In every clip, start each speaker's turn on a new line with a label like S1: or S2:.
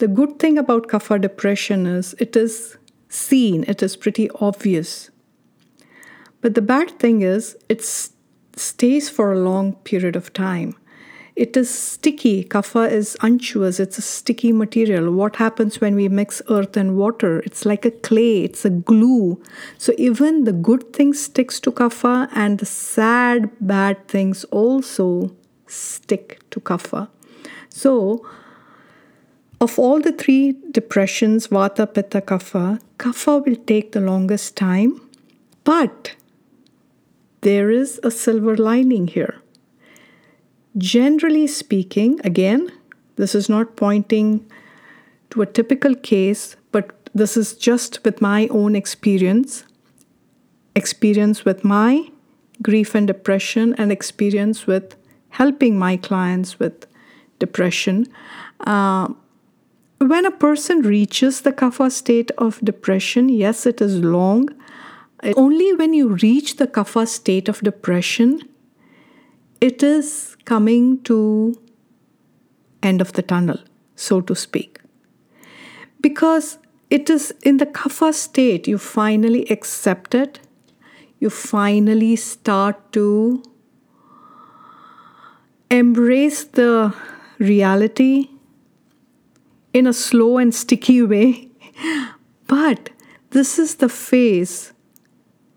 S1: The good thing about kapha depression is it is seen, it is pretty obvious. But the bad thing is it stays for a long period of time. It is sticky. Kapha is unctuous. It's a sticky material. What happens when we mix earth and water? It's like a clay. It's a glue. So even the good things sticks to kapha and the sad, bad things also stick to kapha. So of all the three depressions, Vata, Pitta, Kapha, Kapha will take the longest time, but there is a silver lining here. Generally speaking, again, this is not pointing to a typical case, but this is just with my own experience, experience with my grief and depression, and experience with helping my clients with depression. Uh, when a person reaches the kapha state of depression, yes, it is long. Only when you reach the kapha state of depression, it is coming to end of the tunnel, so to speak. Because it is in the kapha state you finally accept it, you finally start to embrace the reality in a slow and sticky way. But this is the phase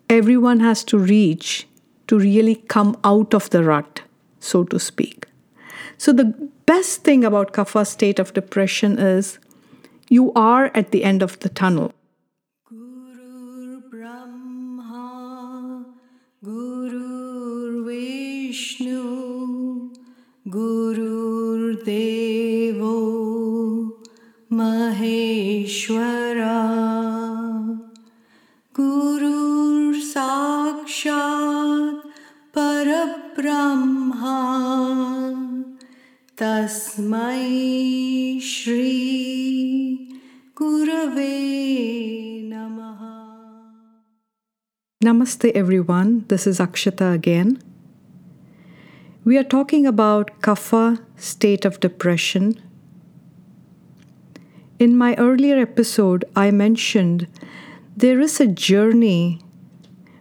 S1: everyone has to reach to really come out of the rut, so to speak. So, the best thing about kapha state of depression is you are at the end of the tunnel. Guru Brahma, Guru Vishnu, Guru. Maheshwara गुरुर्साक्षात् परब्रह्मा तस्मै श्री गुरवे नमः Namaste everyone, this is Akshata again. We are talking about kapha state of depression in my earlier episode, I mentioned there is a journey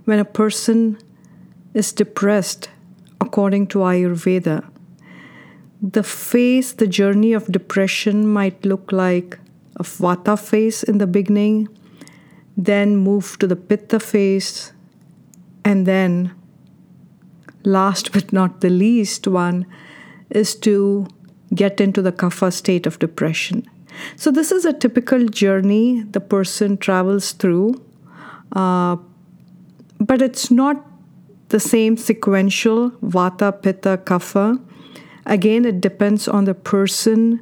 S1: when a person is depressed according to Ayurveda. The phase, the journey of depression might look like a Vata phase in the beginning, then move to the Pitta phase, and then, last but not the least one, is to get into the Kapha state of depression. So, this is a typical journey the person travels through, uh, but it's not the same sequential vata, pitta, kapha. Again, it depends on the person,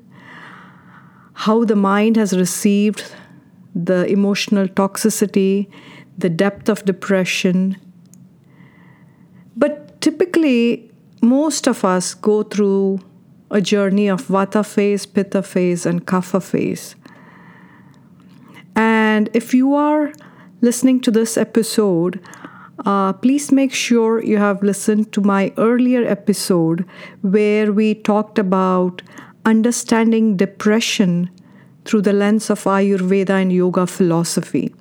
S1: how the mind has received the emotional toxicity, the depth of depression. But typically, most of us go through a journey of Vata phase, Pitta phase, and Kapha phase. And if you are listening to this episode, uh, please make sure you have listened to my earlier episode where we talked about understanding depression through the lens of Ayurveda and yoga philosophy.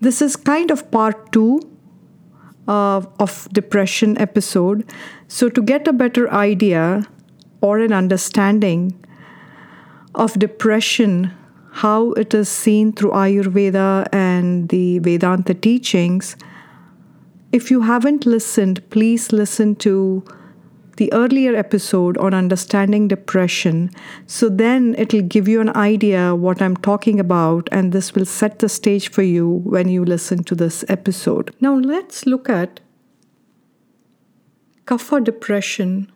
S1: This is kind of part two uh, of depression episode. So, to get a better idea, or an understanding of depression, how it is seen through Ayurveda and the Vedanta teachings, if you haven't listened, please listen to the earlier episode on understanding depression. So then it'll give you an idea what I'm talking about, and this will set the stage for you when you listen to this episode. Now let's look at kapha depression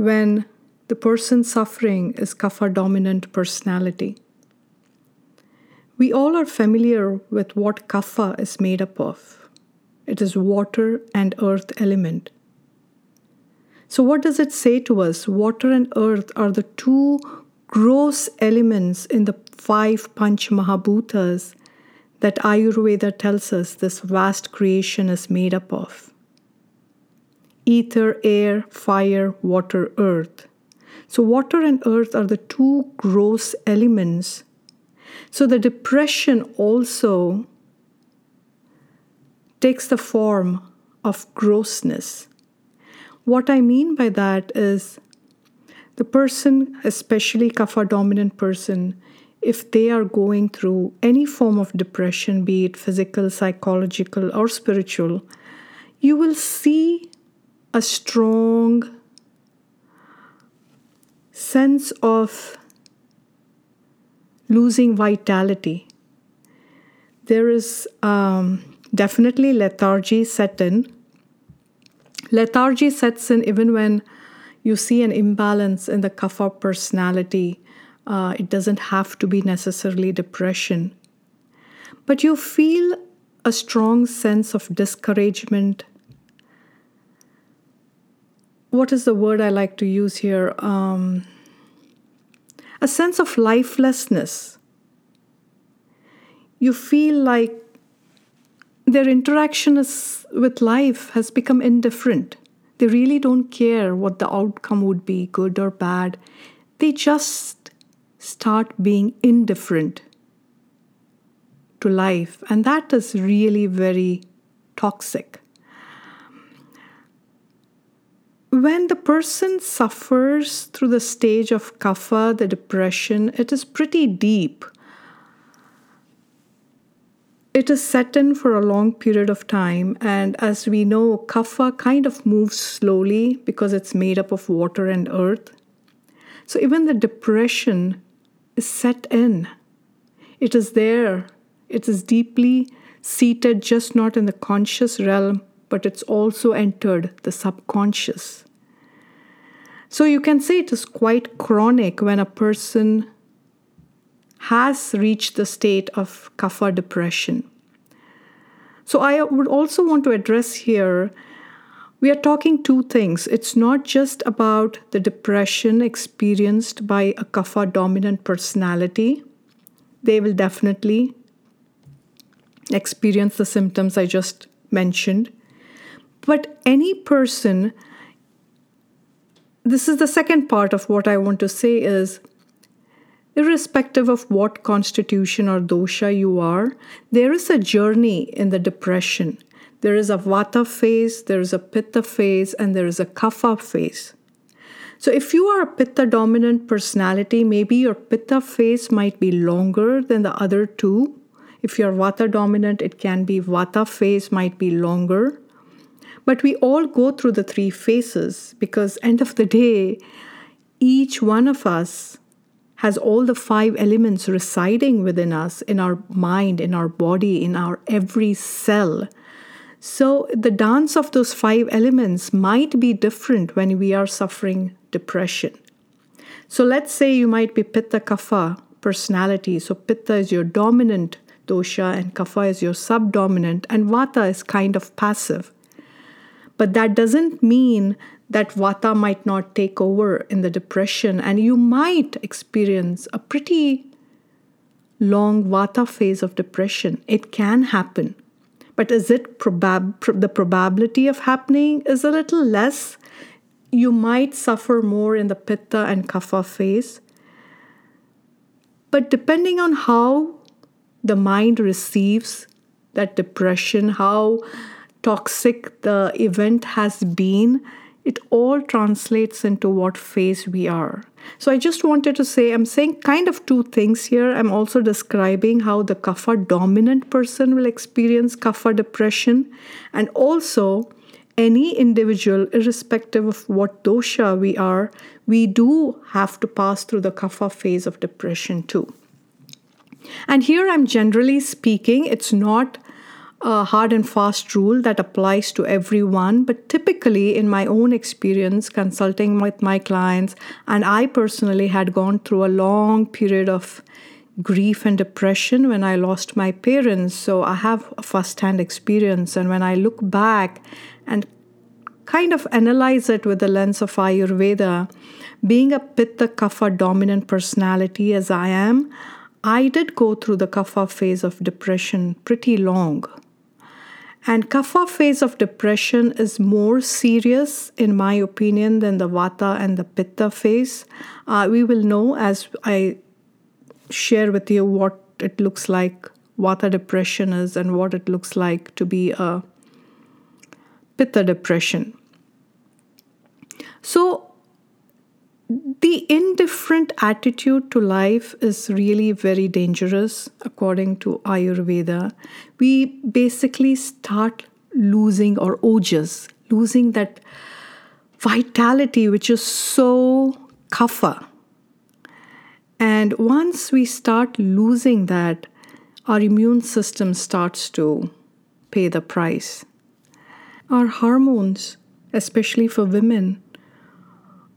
S1: when the person suffering is kapha dominant personality. We all are familiar with what kapha is made up of. It is water and earth element. So, what does it say to us? Water and earth are the two gross elements in the five Panch Mahabhutas that Ayurveda tells us this vast creation is made up of ether, air, fire, water, earth. So, water and earth are the two gross elements. So, the depression also takes the form of grossness. What I mean by that is the person, especially kapha dominant person, if they are going through any form of depression, be it physical, psychological, or spiritual, you will see a strong sense of losing vitality. There is um, definitely lethargy set in. Lethargy sets in even when you see an imbalance in the kapha personality. Uh, it doesn't have to be necessarily depression. But you feel a strong sense of discouragement. What is the word I like to use here? Um, a sense of lifelessness. You feel like their interaction is, with life has become indifferent. They really don't care what the outcome would be, good or bad. They just start being indifferent to life, and that is really very toxic. When the person suffers through the stage of kapha, the depression, it is pretty deep it is set in for a long period of time, and as we know, kapha kind of moves slowly because it's made up of water and earth. So even the depression is set in. It is there. It is deeply seated, just not in the conscious realm, but it's also entered the subconscious. So you can say it is quite chronic when a person has reached the state of kapha depression. So I would also want to address here we are talking two things. It's not just about the depression experienced by a kapha dominant personality. They will definitely experience the symptoms I just mentioned. But any person, this is the second part of what I want to say is Irrespective of what constitution or dosha you are, there is a journey in the depression. There is a vata phase, there is a pitta phase, and there is a kapha phase. So, if you are a pitta dominant personality, maybe your pitta phase might be longer than the other two. If you're vata dominant, it can be vata phase might be longer. But we all go through the three phases because, end of the day, each one of us has all the five elements residing within us, in our mind, in our body, in our every cell. So, the dance of those five elements might be different when we are suffering depression. So, let's say you might be Pitta Kapha personality. So, Pitta is your dominant dosha, and Kapha is your subdominant, and Vata is kind of passive. But that doesn't mean that vata might not take over in the depression, and you might experience a pretty long vata phase of depression. It can happen. But is it probab- the probability of happening is a little less? You might suffer more in the pitta and kapha phase. But depending on how the mind receives that depression, how toxic the event has been, it all translates into what phase we are. So I just wanted to say, I'm saying kind of two things here. I'm also describing how the kapha dominant person will experience kapha depression, and also any individual, irrespective of what dosha we are, we do have to pass through the kapha phase of depression too. And here I'm generally speaking, it's not a hard and fast rule that applies to everyone, but typically, in my own experience consulting with my clients, and I personally had gone through a long period of grief and depression when I lost my parents. So I have a first hand experience. And when I look back and kind of analyze it with the lens of Ayurveda, being a Pitta Kapha dominant personality as I am, I did go through the Kapha phase of depression pretty long. And kapha phase of depression is more serious, in my opinion, than the vata and the pitta phase. Uh, we will know as I share with you what it looks like, vata depression is, and what it looks like to be a pitta depression. So, the indifferent attitude to life is really very dangerous, according to Ayurveda. We basically start losing our ojas, losing that vitality which is so kapha. And once we start losing that, our immune system starts to pay the price. Our hormones, especially for women,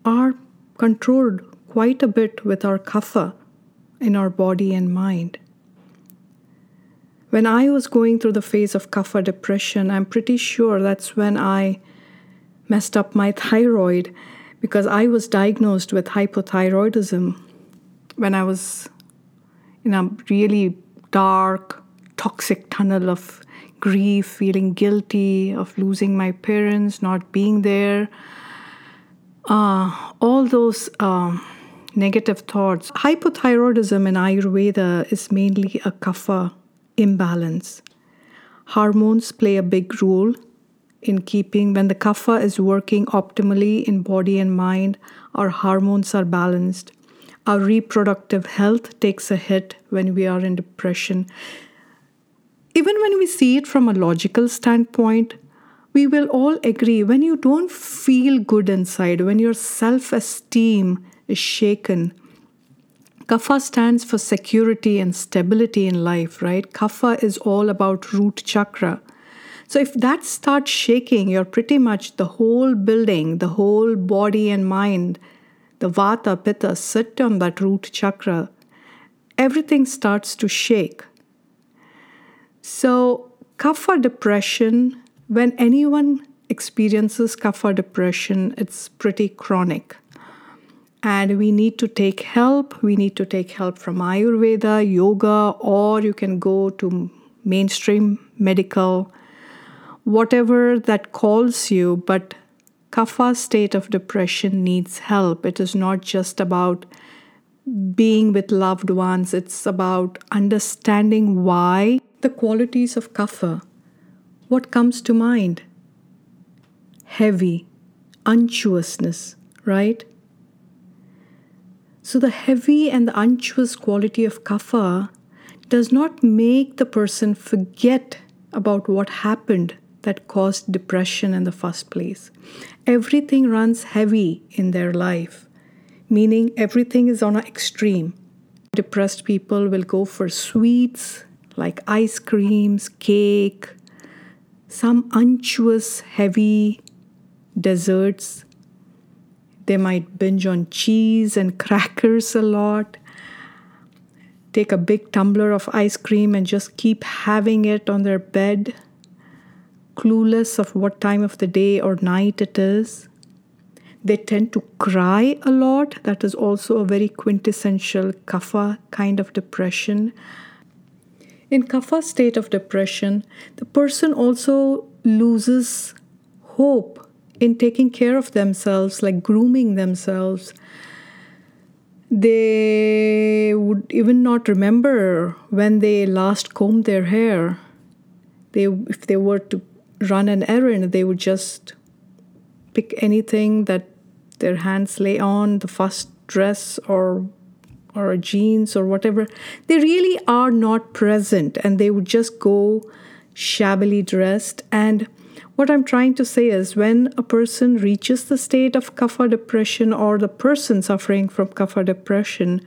S1: are controlled quite a bit with our kapha in our body and mind. When I was going through the phase of kapha depression, I'm pretty sure that's when I messed up my thyroid because I was diagnosed with hypothyroidism when I was in a really dark, toxic tunnel of grief, feeling guilty of losing my parents, not being there, uh, all those um, negative thoughts. Hypothyroidism in Ayurveda is mainly a kapha imbalance. Hormones play a big role in keeping, when the kapha is working optimally in body and mind, our hormones are balanced. Our reproductive health takes a hit when we are in depression. Even when we see it from a logical standpoint, we will all agree when you don't feel good inside, when your self esteem is shaken, Kapha stands for security and stability in life, right? Kapha is all about root chakra. So if that starts shaking, you're pretty much the whole building, the whole body and mind, the vata, pitta sit on that root chakra. Everything starts to shake. So, kapha depression when anyone experiences kapha depression, it's pretty chronic. And we need to take help. We need to take help from Ayurveda, yoga, or you can go to mainstream medical, whatever that calls you. But kapha state of depression needs help. It is not just about being with loved ones, it's about understanding why the qualities of kapha what comes to mind? Heavy, unctuousness, right? So, the heavy and the unctuous quality of kapha does not make the person forget about what happened that caused depression in the first place. Everything runs heavy in their life, meaning everything is on an extreme. Depressed people will go for sweets like ice creams, cake, some unctuous, heavy desserts. They might binge on cheese and crackers a lot. Take a big tumbler of ice cream and just keep having it on their bed, clueless of what time of the day or night it is. They tend to cry a lot. That is also a very quintessential kapha kind of depression. In kapha state of depression, the person also loses hope in taking care of themselves, like grooming themselves. They would even not remember when they last combed their hair. They, if they were to run an errand, they would just pick anything that their hands lay on, the first dress or or jeans or whatever, they really are not present and they would just go shabbily dressed. And what I'm trying to say is when a person reaches the state of kapha depression or the person suffering from kapha depression,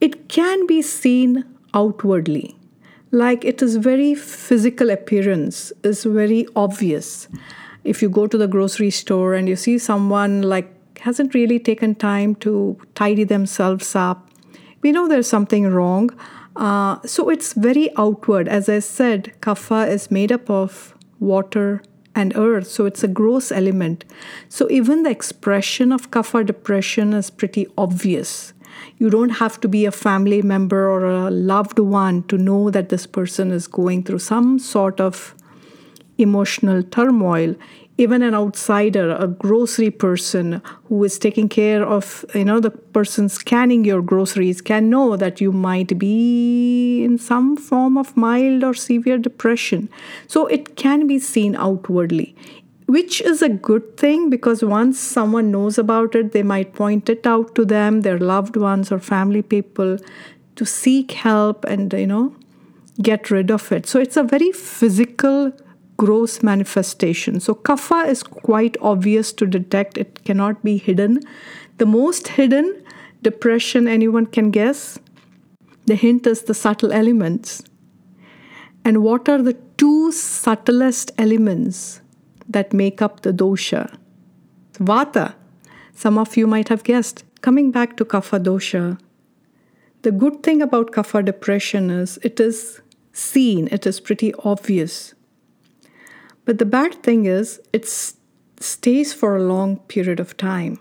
S1: it can be seen outwardly. Like it is very physical appearance, is very obvious. If you go to the grocery store and you see someone like hasn't really taken time to tidy themselves up we know there's something wrong. Uh, so it's very outward. As I said, kapha is made up of water and earth, so it's a gross element. So even the expression of kapha depression is pretty obvious. You don't have to be a family member or a loved one to know that this person is going through some sort of emotional turmoil even an outsider a grocery person who is taking care of you know the person scanning your groceries can know that you might be in some form of mild or severe depression. So it can be seen outwardly which is a good thing because once someone knows about it they might point it out to them their loved ones or family people to seek help and you know get rid of it. So it's a very physical gross manifestation. So, kapha is quite obvious to detect, it cannot be hidden. The most hidden depression anyone can guess? The hint is the subtle elements. And what are the two subtlest elements that make up the dosha? Vata. Some of you might have guessed. Coming back to kapha dosha, the good thing about kapha depression is it is seen, it is pretty obvious. But the bad thing is, it stays for a long period of time.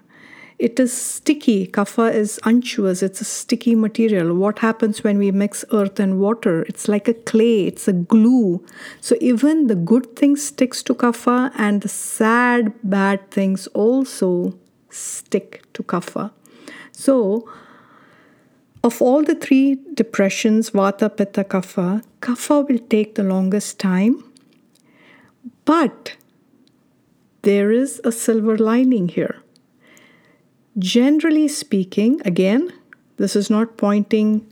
S1: It is sticky. Kapha is unctuous. It's a sticky material. What happens when we mix earth and water? It's like a clay. It's a glue. So even the good things sticks to kapha, and the sad, bad things also stick to kapha. So of all the three depressions, Vata, Pitta, Kapha, Kapha will take the longest time but there is a silver lining here. Generally speaking, again, this is not pointing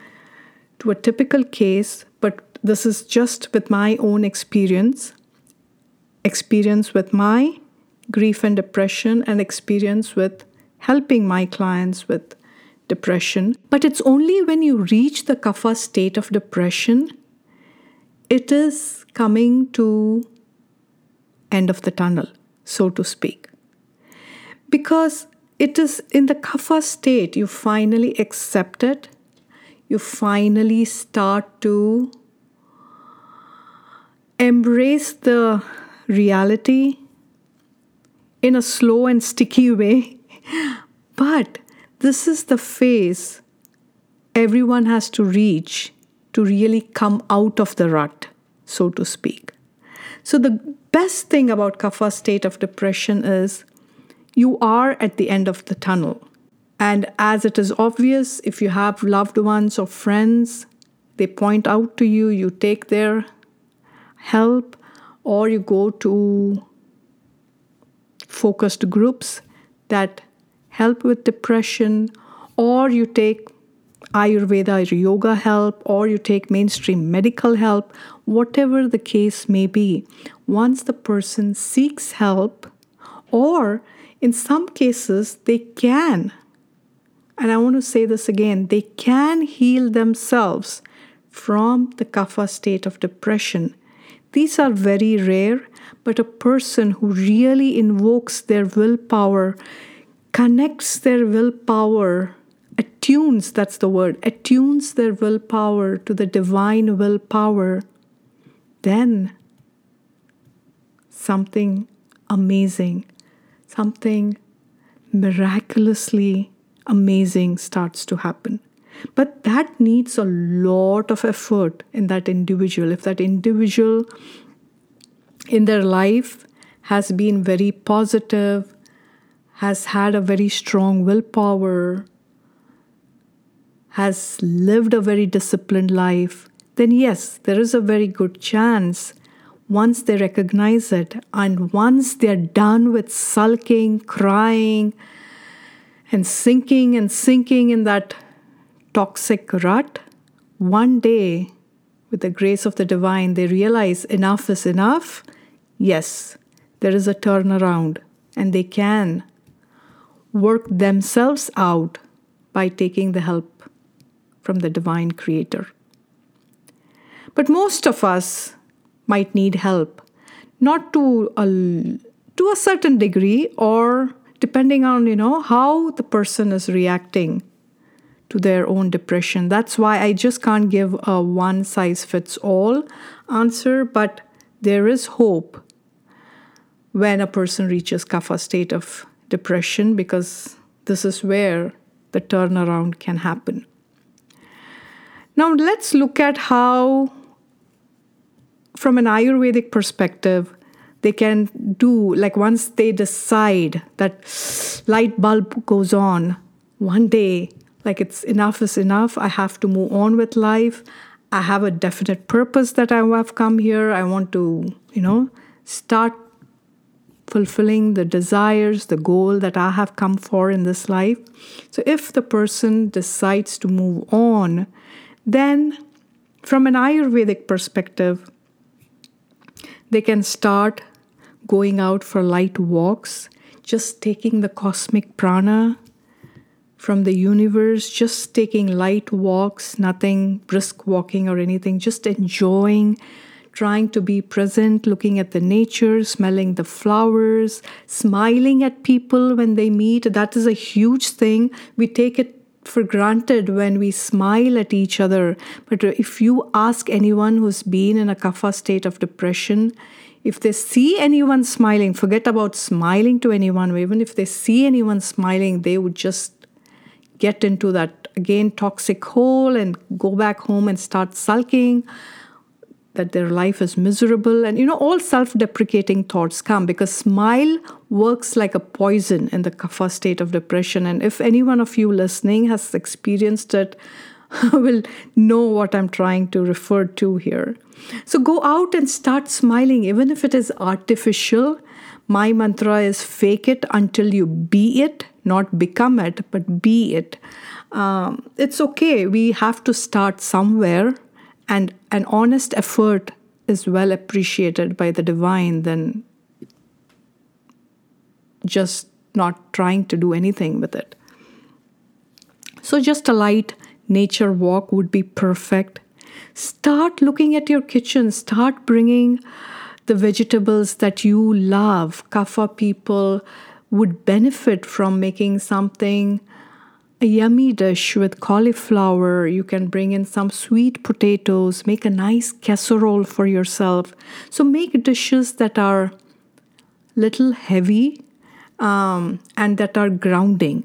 S1: to a typical case, but this is just with my own experience, experience with my grief and depression, and experience with helping my clients with depression. But it's only when you reach the kapha state of depression, it is coming to end of the tunnel, so to speak. Because it is in the kapha state you finally accept it, you finally start to embrace the reality in a slow and sticky way. But this is the phase everyone has to reach to really come out of the rut, so to speak. So, the best thing about kapha state of depression is you are at the end of the tunnel. And as it is obvious, if you have loved ones or friends, they point out to you, you take their help, or you go to focused groups that help with depression, or you take Ayurveda yoga help, or you take mainstream medical help, whatever the case may be, once the person seeks help, or in some cases, they can, and I want to say this again, they can heal themselves from the kapha state of depression. These are very rare, but a person who really invokes their willpower, connects their willpower, attunes, that's the word, attunes their willpower to the divine willpower, then something amazing, something miraculously amazing starts to happen. But that needs a lot of effort in that individual. If that individual in their life has been very positive, has had a very strong willpower, has lived a very disciplined life, then yes, there is a very good chance once they recognize it and once they're done with sulking, crying, and sinking and sinking in that toxic rut, one day, with the grace of the divine, they realize enough is enough. Yes, there is a turnaround, and they can work themselves out by taking the help from the divine creator. But most of us might need help, not to a, to a certain degree, or depending on you know how the person is reacting to their own depression. That's why I just can't give a one size fits all answer, but there is hope when a person reaches kapha state of depression because this is where the turnaround can happen. Now let's look at how from an Ayurvedic perspective, they can do like once they decide that light bulb goes on one day like it's enough is enough i have to move on with life i have a definite purpose that i have come here i want to you know start fulfilling the desires the goal that i have come for in this life. So if the person decides to move on then from an ayurvedic perspective they can start going out for light walks, just taking the cosmic prana from the universe, just taking light walks, nothing brisk walking or anything, just enjoying, trying to be present, looking at the nature, smelling the flowers, smiling at people when they meet. That is a huge thing. We take it for granted when we smile at each other. But if you ask anyone who's been in a kapha state of depression, if they see anyone smiling, forget about smiling to anyone, even if they see anyone smiling, they would just get into that again toxic hole and go back home and start sulking that their life is miserable and you know all self-deprecating thoughts come because smile works like a poison in the kapha state of depression and if any one of you listening has experienced it will know what i'm trying to refer to here so go out and start smiling, even if it is artificial. My mantra is fake it until you be it, not become it, but be it. Um, it's okay. We have to start somewhere, and an honest effort is well appreciated by the divine than just not trying to do anything with it. So, just a light nature walk would be perfect. Start looking at your kitchen, start bringing the vegetables that you love. Kapha people would benefit from making something a yummy dish with cauliflower. You can bring in some sweet potatoes, make a nice casserole for yourself. So make dishes that are little heavy um, and that are grounding.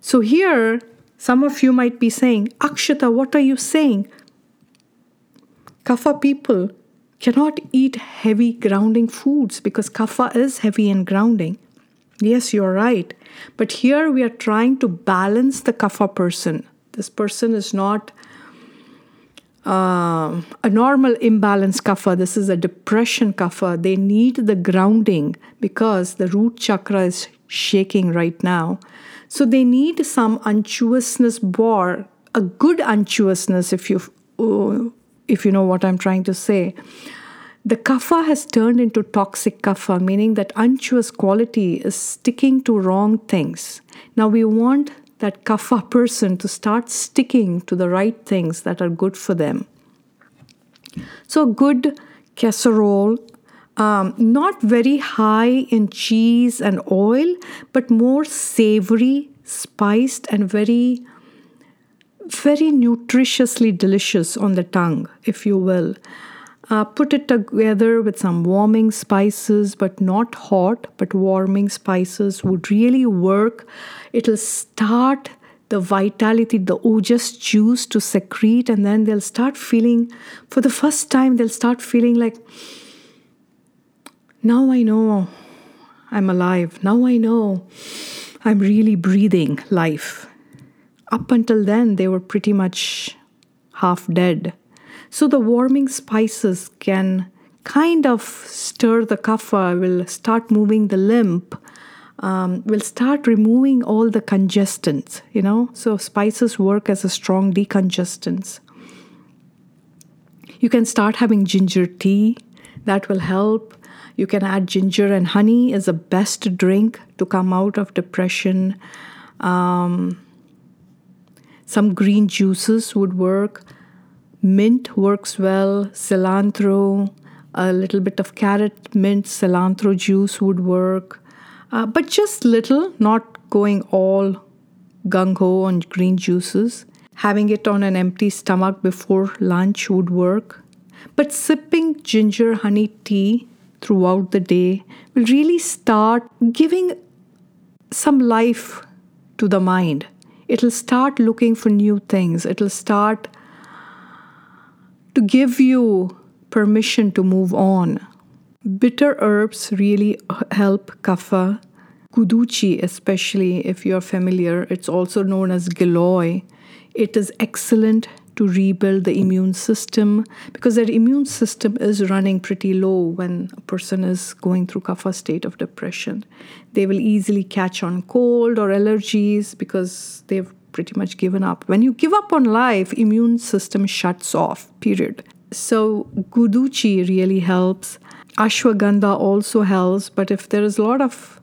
S1: So here, some of you might be saying, Akshata, what are you saying? Kapha people cannot eat heavy grounding foods because kapha is heavy and grounding. Yes, you're right. But here we are trying to balance the kapha person. This person is not uh, a normal imbalance kapha. This is a depression kapha. They need the grounding because the root chakra is shaking right now. So they need some unctuousness bar, a good unctuousness if you uh, if you know what I'm trying to say. The kapha has turned into toxic kapha, meaning that unctuous quality is sticking to wrong things. Now we want that kapha person to start sticking to the right things that are good for them. So, good casserole, um, not very high in cheese and oil, but more savory, spiced, and very very nutritiously delicious on the tongue, if you will. Uh, put it together with some warming spices, but not hot, but warming spices would really work. It'll start the vitality, the ojas juice to secrete, and then they'll start feeling, for the first time, they'll start feeling like, now I know I'm alive. Now I know I'm really breathing life up until then, they were pretty much half dead. So the warming spices can kind of stir the kapha, will start moving the lymph, um, will start removing all the congestants, you know. So spices work as a strong decongestants. You can start having ginger tea, that will help. You can add ginger and honey as a best drink to come out of depression. Um, some green juices would work. Mint works well. Cilantro, a little bit of carrot, mint, cilantro juice would work. Uh, but just little, not going all gung ho on green juices. Having it on an empty stomach before lunch would work. But sipping ginger honey tea throughout the day will really start giving some life to the mind it'll start looking for new things. It'll start to give you permission to move on. Bitter herbs really help kapha. Guduchi, especially if you're familiar, it's also known as giloy. It is excellent to rebuild the immune system because their immune system is running pretty low when a person is going through kapha state of depression. They will easily catch on cold or allergies because they've pretty much given up. When you give up on life, immune system shuts off, period. So guduchi really helps. Ashwagandha also helps, but if there is a lot of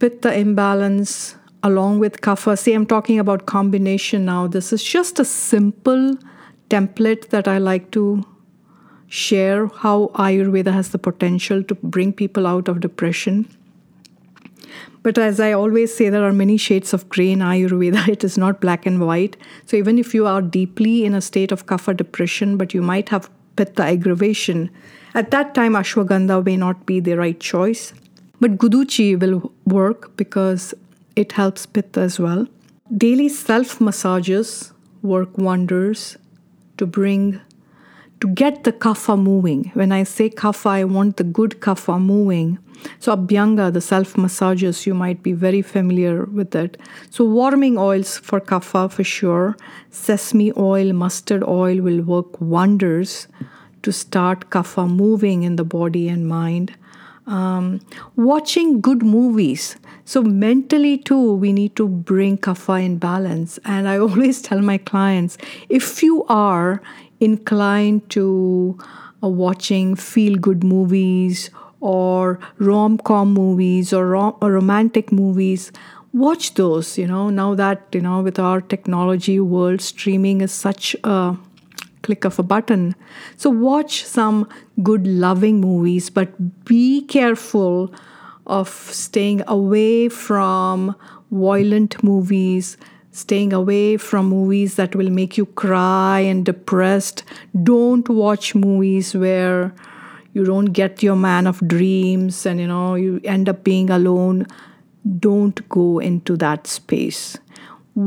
S1: pitta imbalance along with kapha. See, I'm talking about combination now. This is just a simple template that I like to share how Ayurveda has the potential to bring people out of depression. But as I always say, there are many shades of gray in Ayurveda. It is not black and white. So even if you are deeply in a state of kapha depression, but you might have pitta aggravation, at that time ashwagandha may not be the right choice. But guduchi will work because it helps pitta as well. Daily self massages work wonders to bring to get the kapha moving. When I say kapha, I want the good kapha moving. So Abhyanga, the self massages, you might be very familiar with it. So warming oils for kapha for sure. Sesame oil, mustard oil will work wonders to start kapha moving in the body and mind. Um, watching good movies. So, mentally, too, we need to bring kapha in balance. And I always tell my clients if you are inclined to uh, watching feel good movies or rom com movies or, rom- or romantic movies, watch those. You know, now that, you know, with our technology world, streaming is such a click of a button. So, watch some good, loving movies, but be careful of staying away from violent movies, staying away from movies that will make you cry and depressed. Don't watch movies where you don't get your man of dreams and you know you end up being alone. Don't go into that space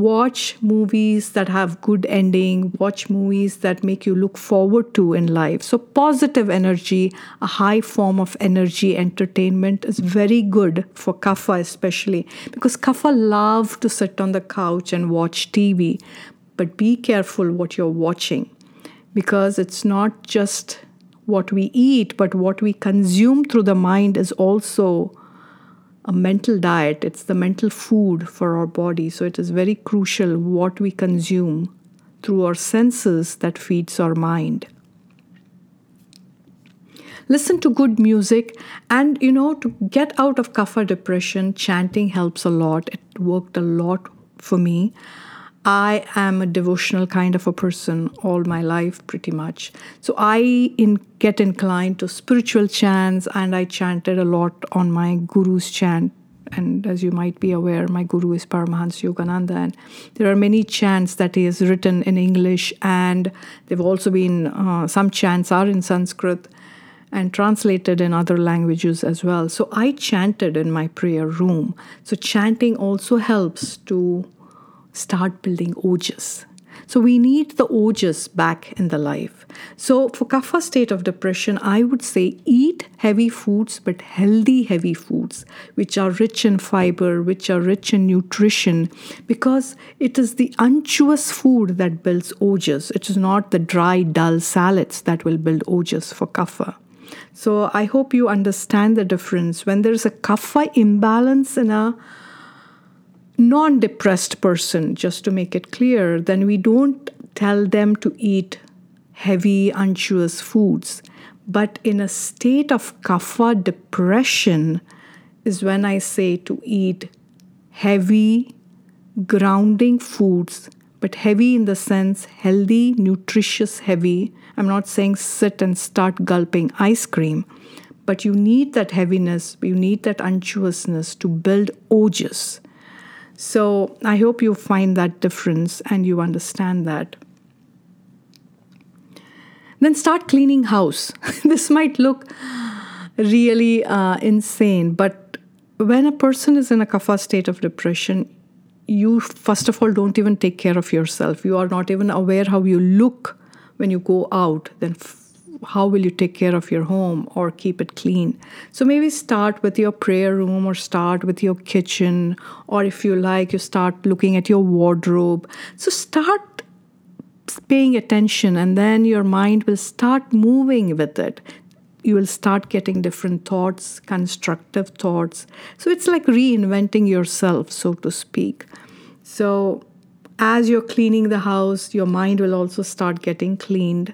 S1: watch movies that have good ending watch movies that make you look forward to in life. So positive energy a high form of energy entertainment is very good for kapha especially because kapha love to sit on the couch and watch tv but be careful what you're watching because it's not just what we eat but what we consume through the mind is also a mental diet, it's the mental food for our body. So it is very crucial what we consume through our senses that feeds our mind. Listen to good music, and you know, to get out of kapha depression, chanting helps a lot. It worked a lot for me. I am a devotional kind of a person all my life, pretty much. So I in, get inclined to spiritual chants, and I chanted a lot on my guru's chant. And as you might be aware, my guru is Paramahansa Yogananda, and there are many chants that he has written in English, and they've also been uh, some chants are in Sanskrit and translated in other languages as well. So I chanted in my prayer room. So chanting also helps to start building ojas. So we need the ojas back in the life. So for kapha state of depression, I would say eat heavy foods, but healthy heavy foods, which are rich in fiber, which are rich in nutrition, because it is the unctuous food that builds ojas. It is not the dry, dull salads that will build ojas for kapha. So I hope you understand the difference. When there is a kapha imbalance in a non depressed person, just to make it clear, then we don't tell them to eat heavy, unctuous foods. But in a state of kapha depression, is when I say to eat heavy, grounding foods, but heavy in the sense healthy, nutritious, heavy. I'm not saying sit and start gulping ice cream, but you need that heaviness, you need that unctuousness to build ojas. So I hope you find that difference and you understand that. Then start cleaning house. this might look really uh, insane, but when a person is in a kapha state of depression, you first of all don't even take care of yourself. You are not even aware how you look when you go out. Then how will you take care of your home or keep it clean? So maybe start with your prayer room or start with your kitchen or if you like you start looking at your wardrobe. So start paying attention and then your mind will start moving with it. You will start getting different thoughts constructive thoughts. So it's like reinventing yourself so to speak. So as you're cleaning the house, your mind will also start getting cleaned.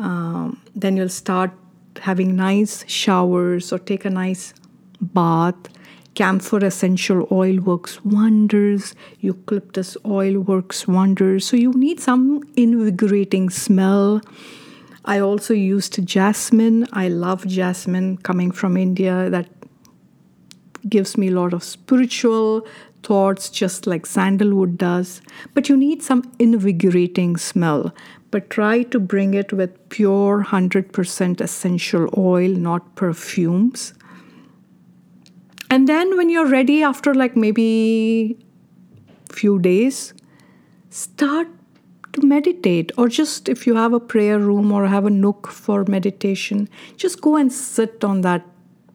S1: Um, then you'll start having nice showers or take a nice bath. Camphor essential oil works wonders. Eucalyptus oil works wonders. So you need some invigorating smell. I also used jasmine. I love jasmine coming from India. That gives me a lot of spiritual thoughts just like sandalwood does, but you need some invigorating smell. But try to bring it with pure 100% essential oil, not perfumes. And then when you're ready after like maybe few days, start to meditate or just if you have a prayer room or have a nook for meditation, just go and sit on that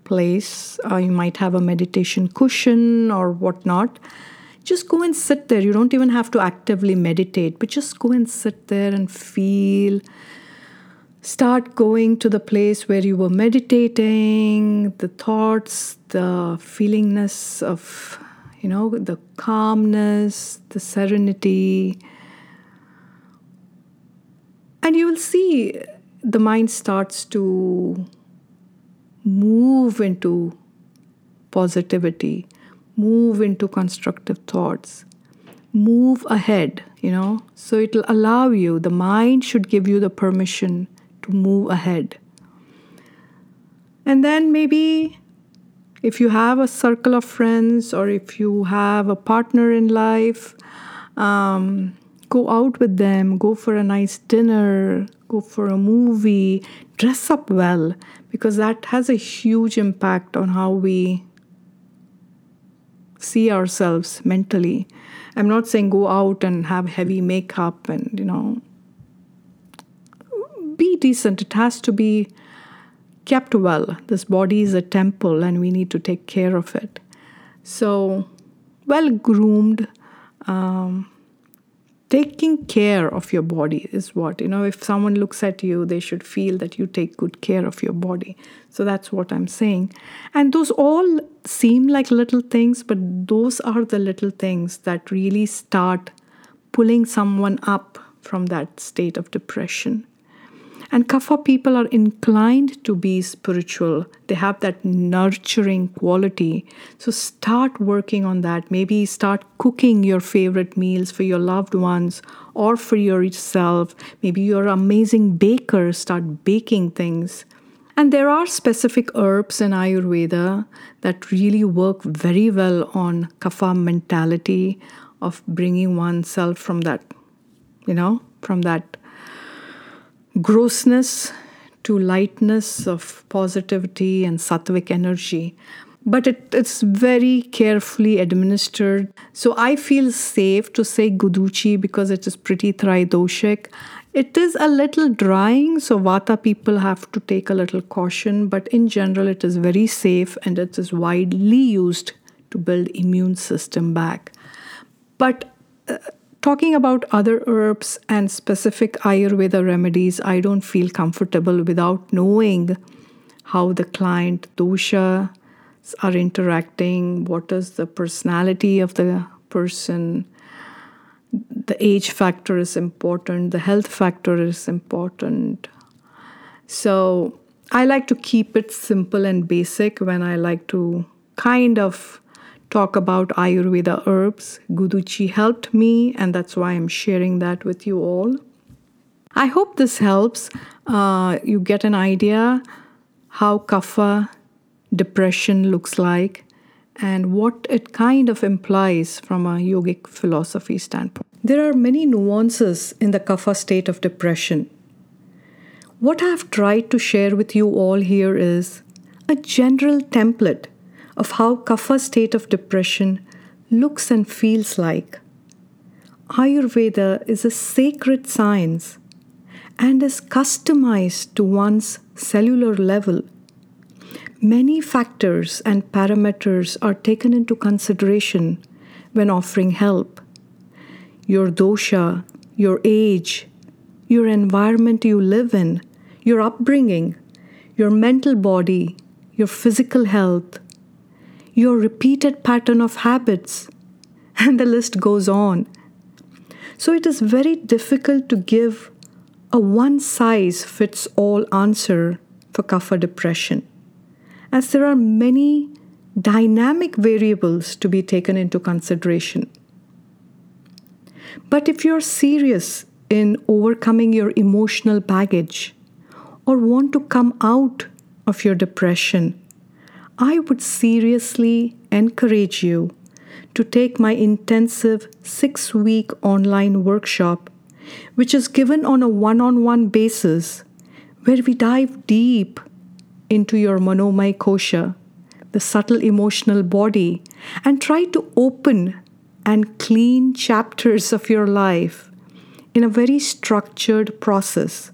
S1: place. Uh, you might have a meditation cushion or whatnot. Just go and sit there. You don't even have to actively meditate, but just go and sit there and feel. Start going to the place where you were meditating, the thoughts, the feelingness of, you know, the calmness, the serenity. And you will see the mind starts to move into positivity, move into constructive thoughts, move ahead, you know. So it'll allow you, the mind should give you the permission to move ahead. And then maybe if you have a circle of friends or if you have a partner in life, um, go out with them, go for a nice dinner, go for a movie, dress up well because that has a huge impact on how we see ourselves mentally. I'm not saying go out and have heavy makeup and, you know, be decent. It has to be kept well. This body is a temple and we need to take care of it. So, well groomed, um, taking care of your body is what you know if someone looks at you they should feel that you take good care of your body. So that's what i'm saying. And those all seem like little things but those are the little things that really start pulling someone up from that state of depression and Kapha people are inclined to be spiritual. They have that nurturing quality. So start working on that. Maybe start cooking your favorite meals for your loved ones or for yourself. Maybe you're an amazing baker, start baking things. And there are specific herbs in Ayurveda that really work very well on kapha mentality of bringing oneself from that, you know, from that grossness to lightness of positivity and sattvic energy. But it, it's very carefully administered. So I feel safe to say Guduchi because it is pretty Tridoshic. It is a little drying, so Vata people have to take a little caution, but in general, it is very safe and it is widely used to build immune system back. But uh, talking about other herbs and specific Ayurveda remedies, I don't feel comfortable without knowing how the client dosha are interacting, what is the personality of the person. The age factor is important, the health factor is important. So I like to keep it simple and basic when I like to kind of talk about Ayurveda herbs. Guduchi helped me, and that's why I'm sharing that with you all. I hope this helps. Uh, you get an idea how kapha depression looks like and what it kind of implies from a yogic philosophy standpoint. There are many nuances in the kapha state of depression. What I've tried to share with you all here is a general template of how kapha state of depression looks and feels like. Ayurveda is a sacred science, and is customized to one's cellular level. Many factors and parameters are taken into consideration when offering help. Your dosha, your age, your environment you live in, your upbringing, your mental body, your physical health, your repeated pattern of habits, and the list goes on. So it is very difficult to give a one size fits all answer for kapha depression, as there are many dynamic variables to be taken into consideration. But if you're serious in overcoming your emotional baggage or want to come out of your depression, I would seriously encourage you to take my intensive six week online workshop, which is given on a one on one basis, where we dive deep into your manomai kosha, the subtle emotional body, and try to open and clean chapters of your life in a very structured process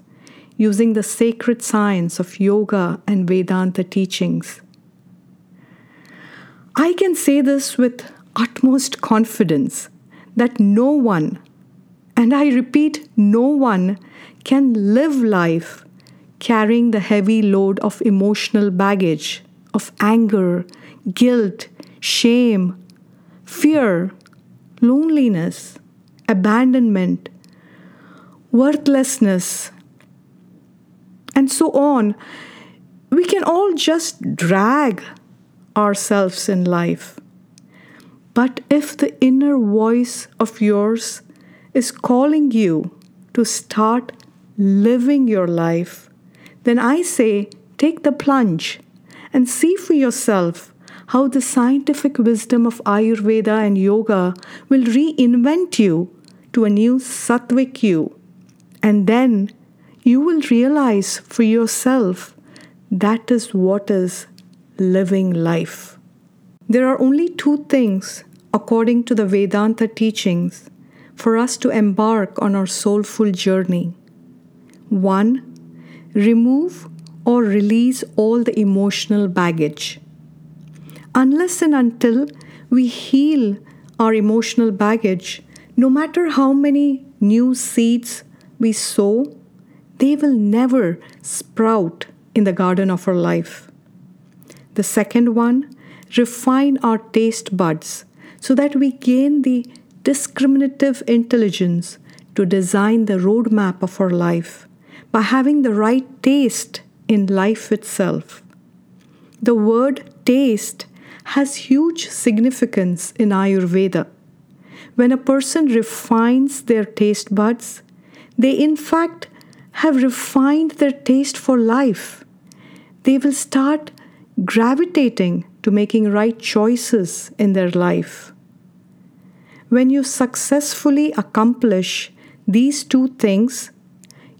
S1: using the sacred science of yoga and Vedanta teachings. I can say this with utmost confidence that no one, and I repeat, no one, can live life carrying the heavy load of emotional baggage, of anger, guilt, shame, fear, loneliness, abandonment, worthlessness, and so on. We can all just drag ourselves in life. But if the inner voice of yours is calling you to start living your life, then I say take the plunge and see for yourself how the scientific wisdom of Ayurveda and yoga will reinvent you to a new sattvic you. And then you will realize for yourself that is what is living life. There are only two things, according to the Vedanta teachings, for us to embark on our soulful journey. One, remove or release all the emotional baggage. Unless and until we heal our emotional baggage, no matter how many new seeds we sow, they will never sprout in the garden of our life. The second one, refine our taste buds so that we gain the discriminative intelligence to design the roadmap of our life by having the right taste in life itself. The word taste has huge significance in Ayurveda. When a person refines their taste buds, they in fact have refined their taste for life. They will start gravitating to making right choices in their life. When you successfully accomplish these two things,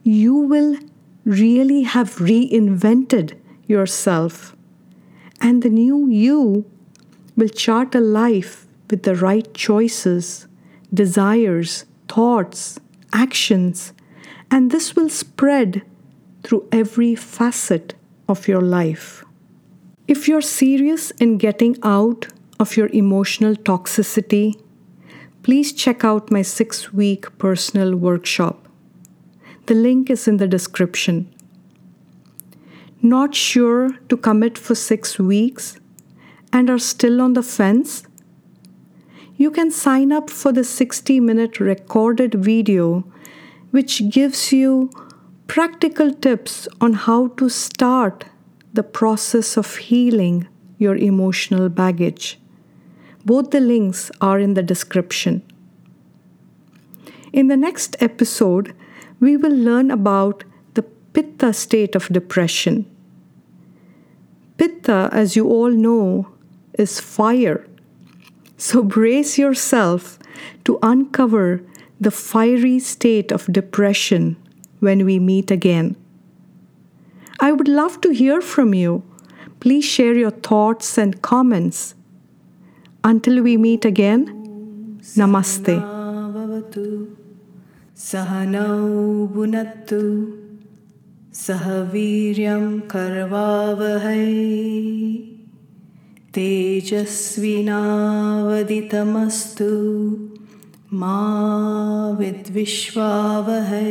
S1: you will really have reinvented yourself. And the new you will chart a life with the right choices, desires, thoughts, actions, and this will spread through every facet of your life. If you're serious in getting out of your emotional toxicity, please check out my six week personal workshop. The link is in the description. Not sure to commit for six weeks and are still on the fence? You can sign up for the 60 minute recorded video, which gives you practical tips on how to start the process of healing your emotional baggage. Both the links are in the description. In the next episode, we will learn about the Pitta state of depression. Pitta, as you all know, is fire. So brace yourself to uncover the fiery state of depression when we meet again. I would love to hear from you. Please share your thoughts and comments. Until we meet again, Namaste. Sahanau Bunattu Sahaviryam Karvavahai तेजस्विनावदितमस्तु मा विद्विश्वावहै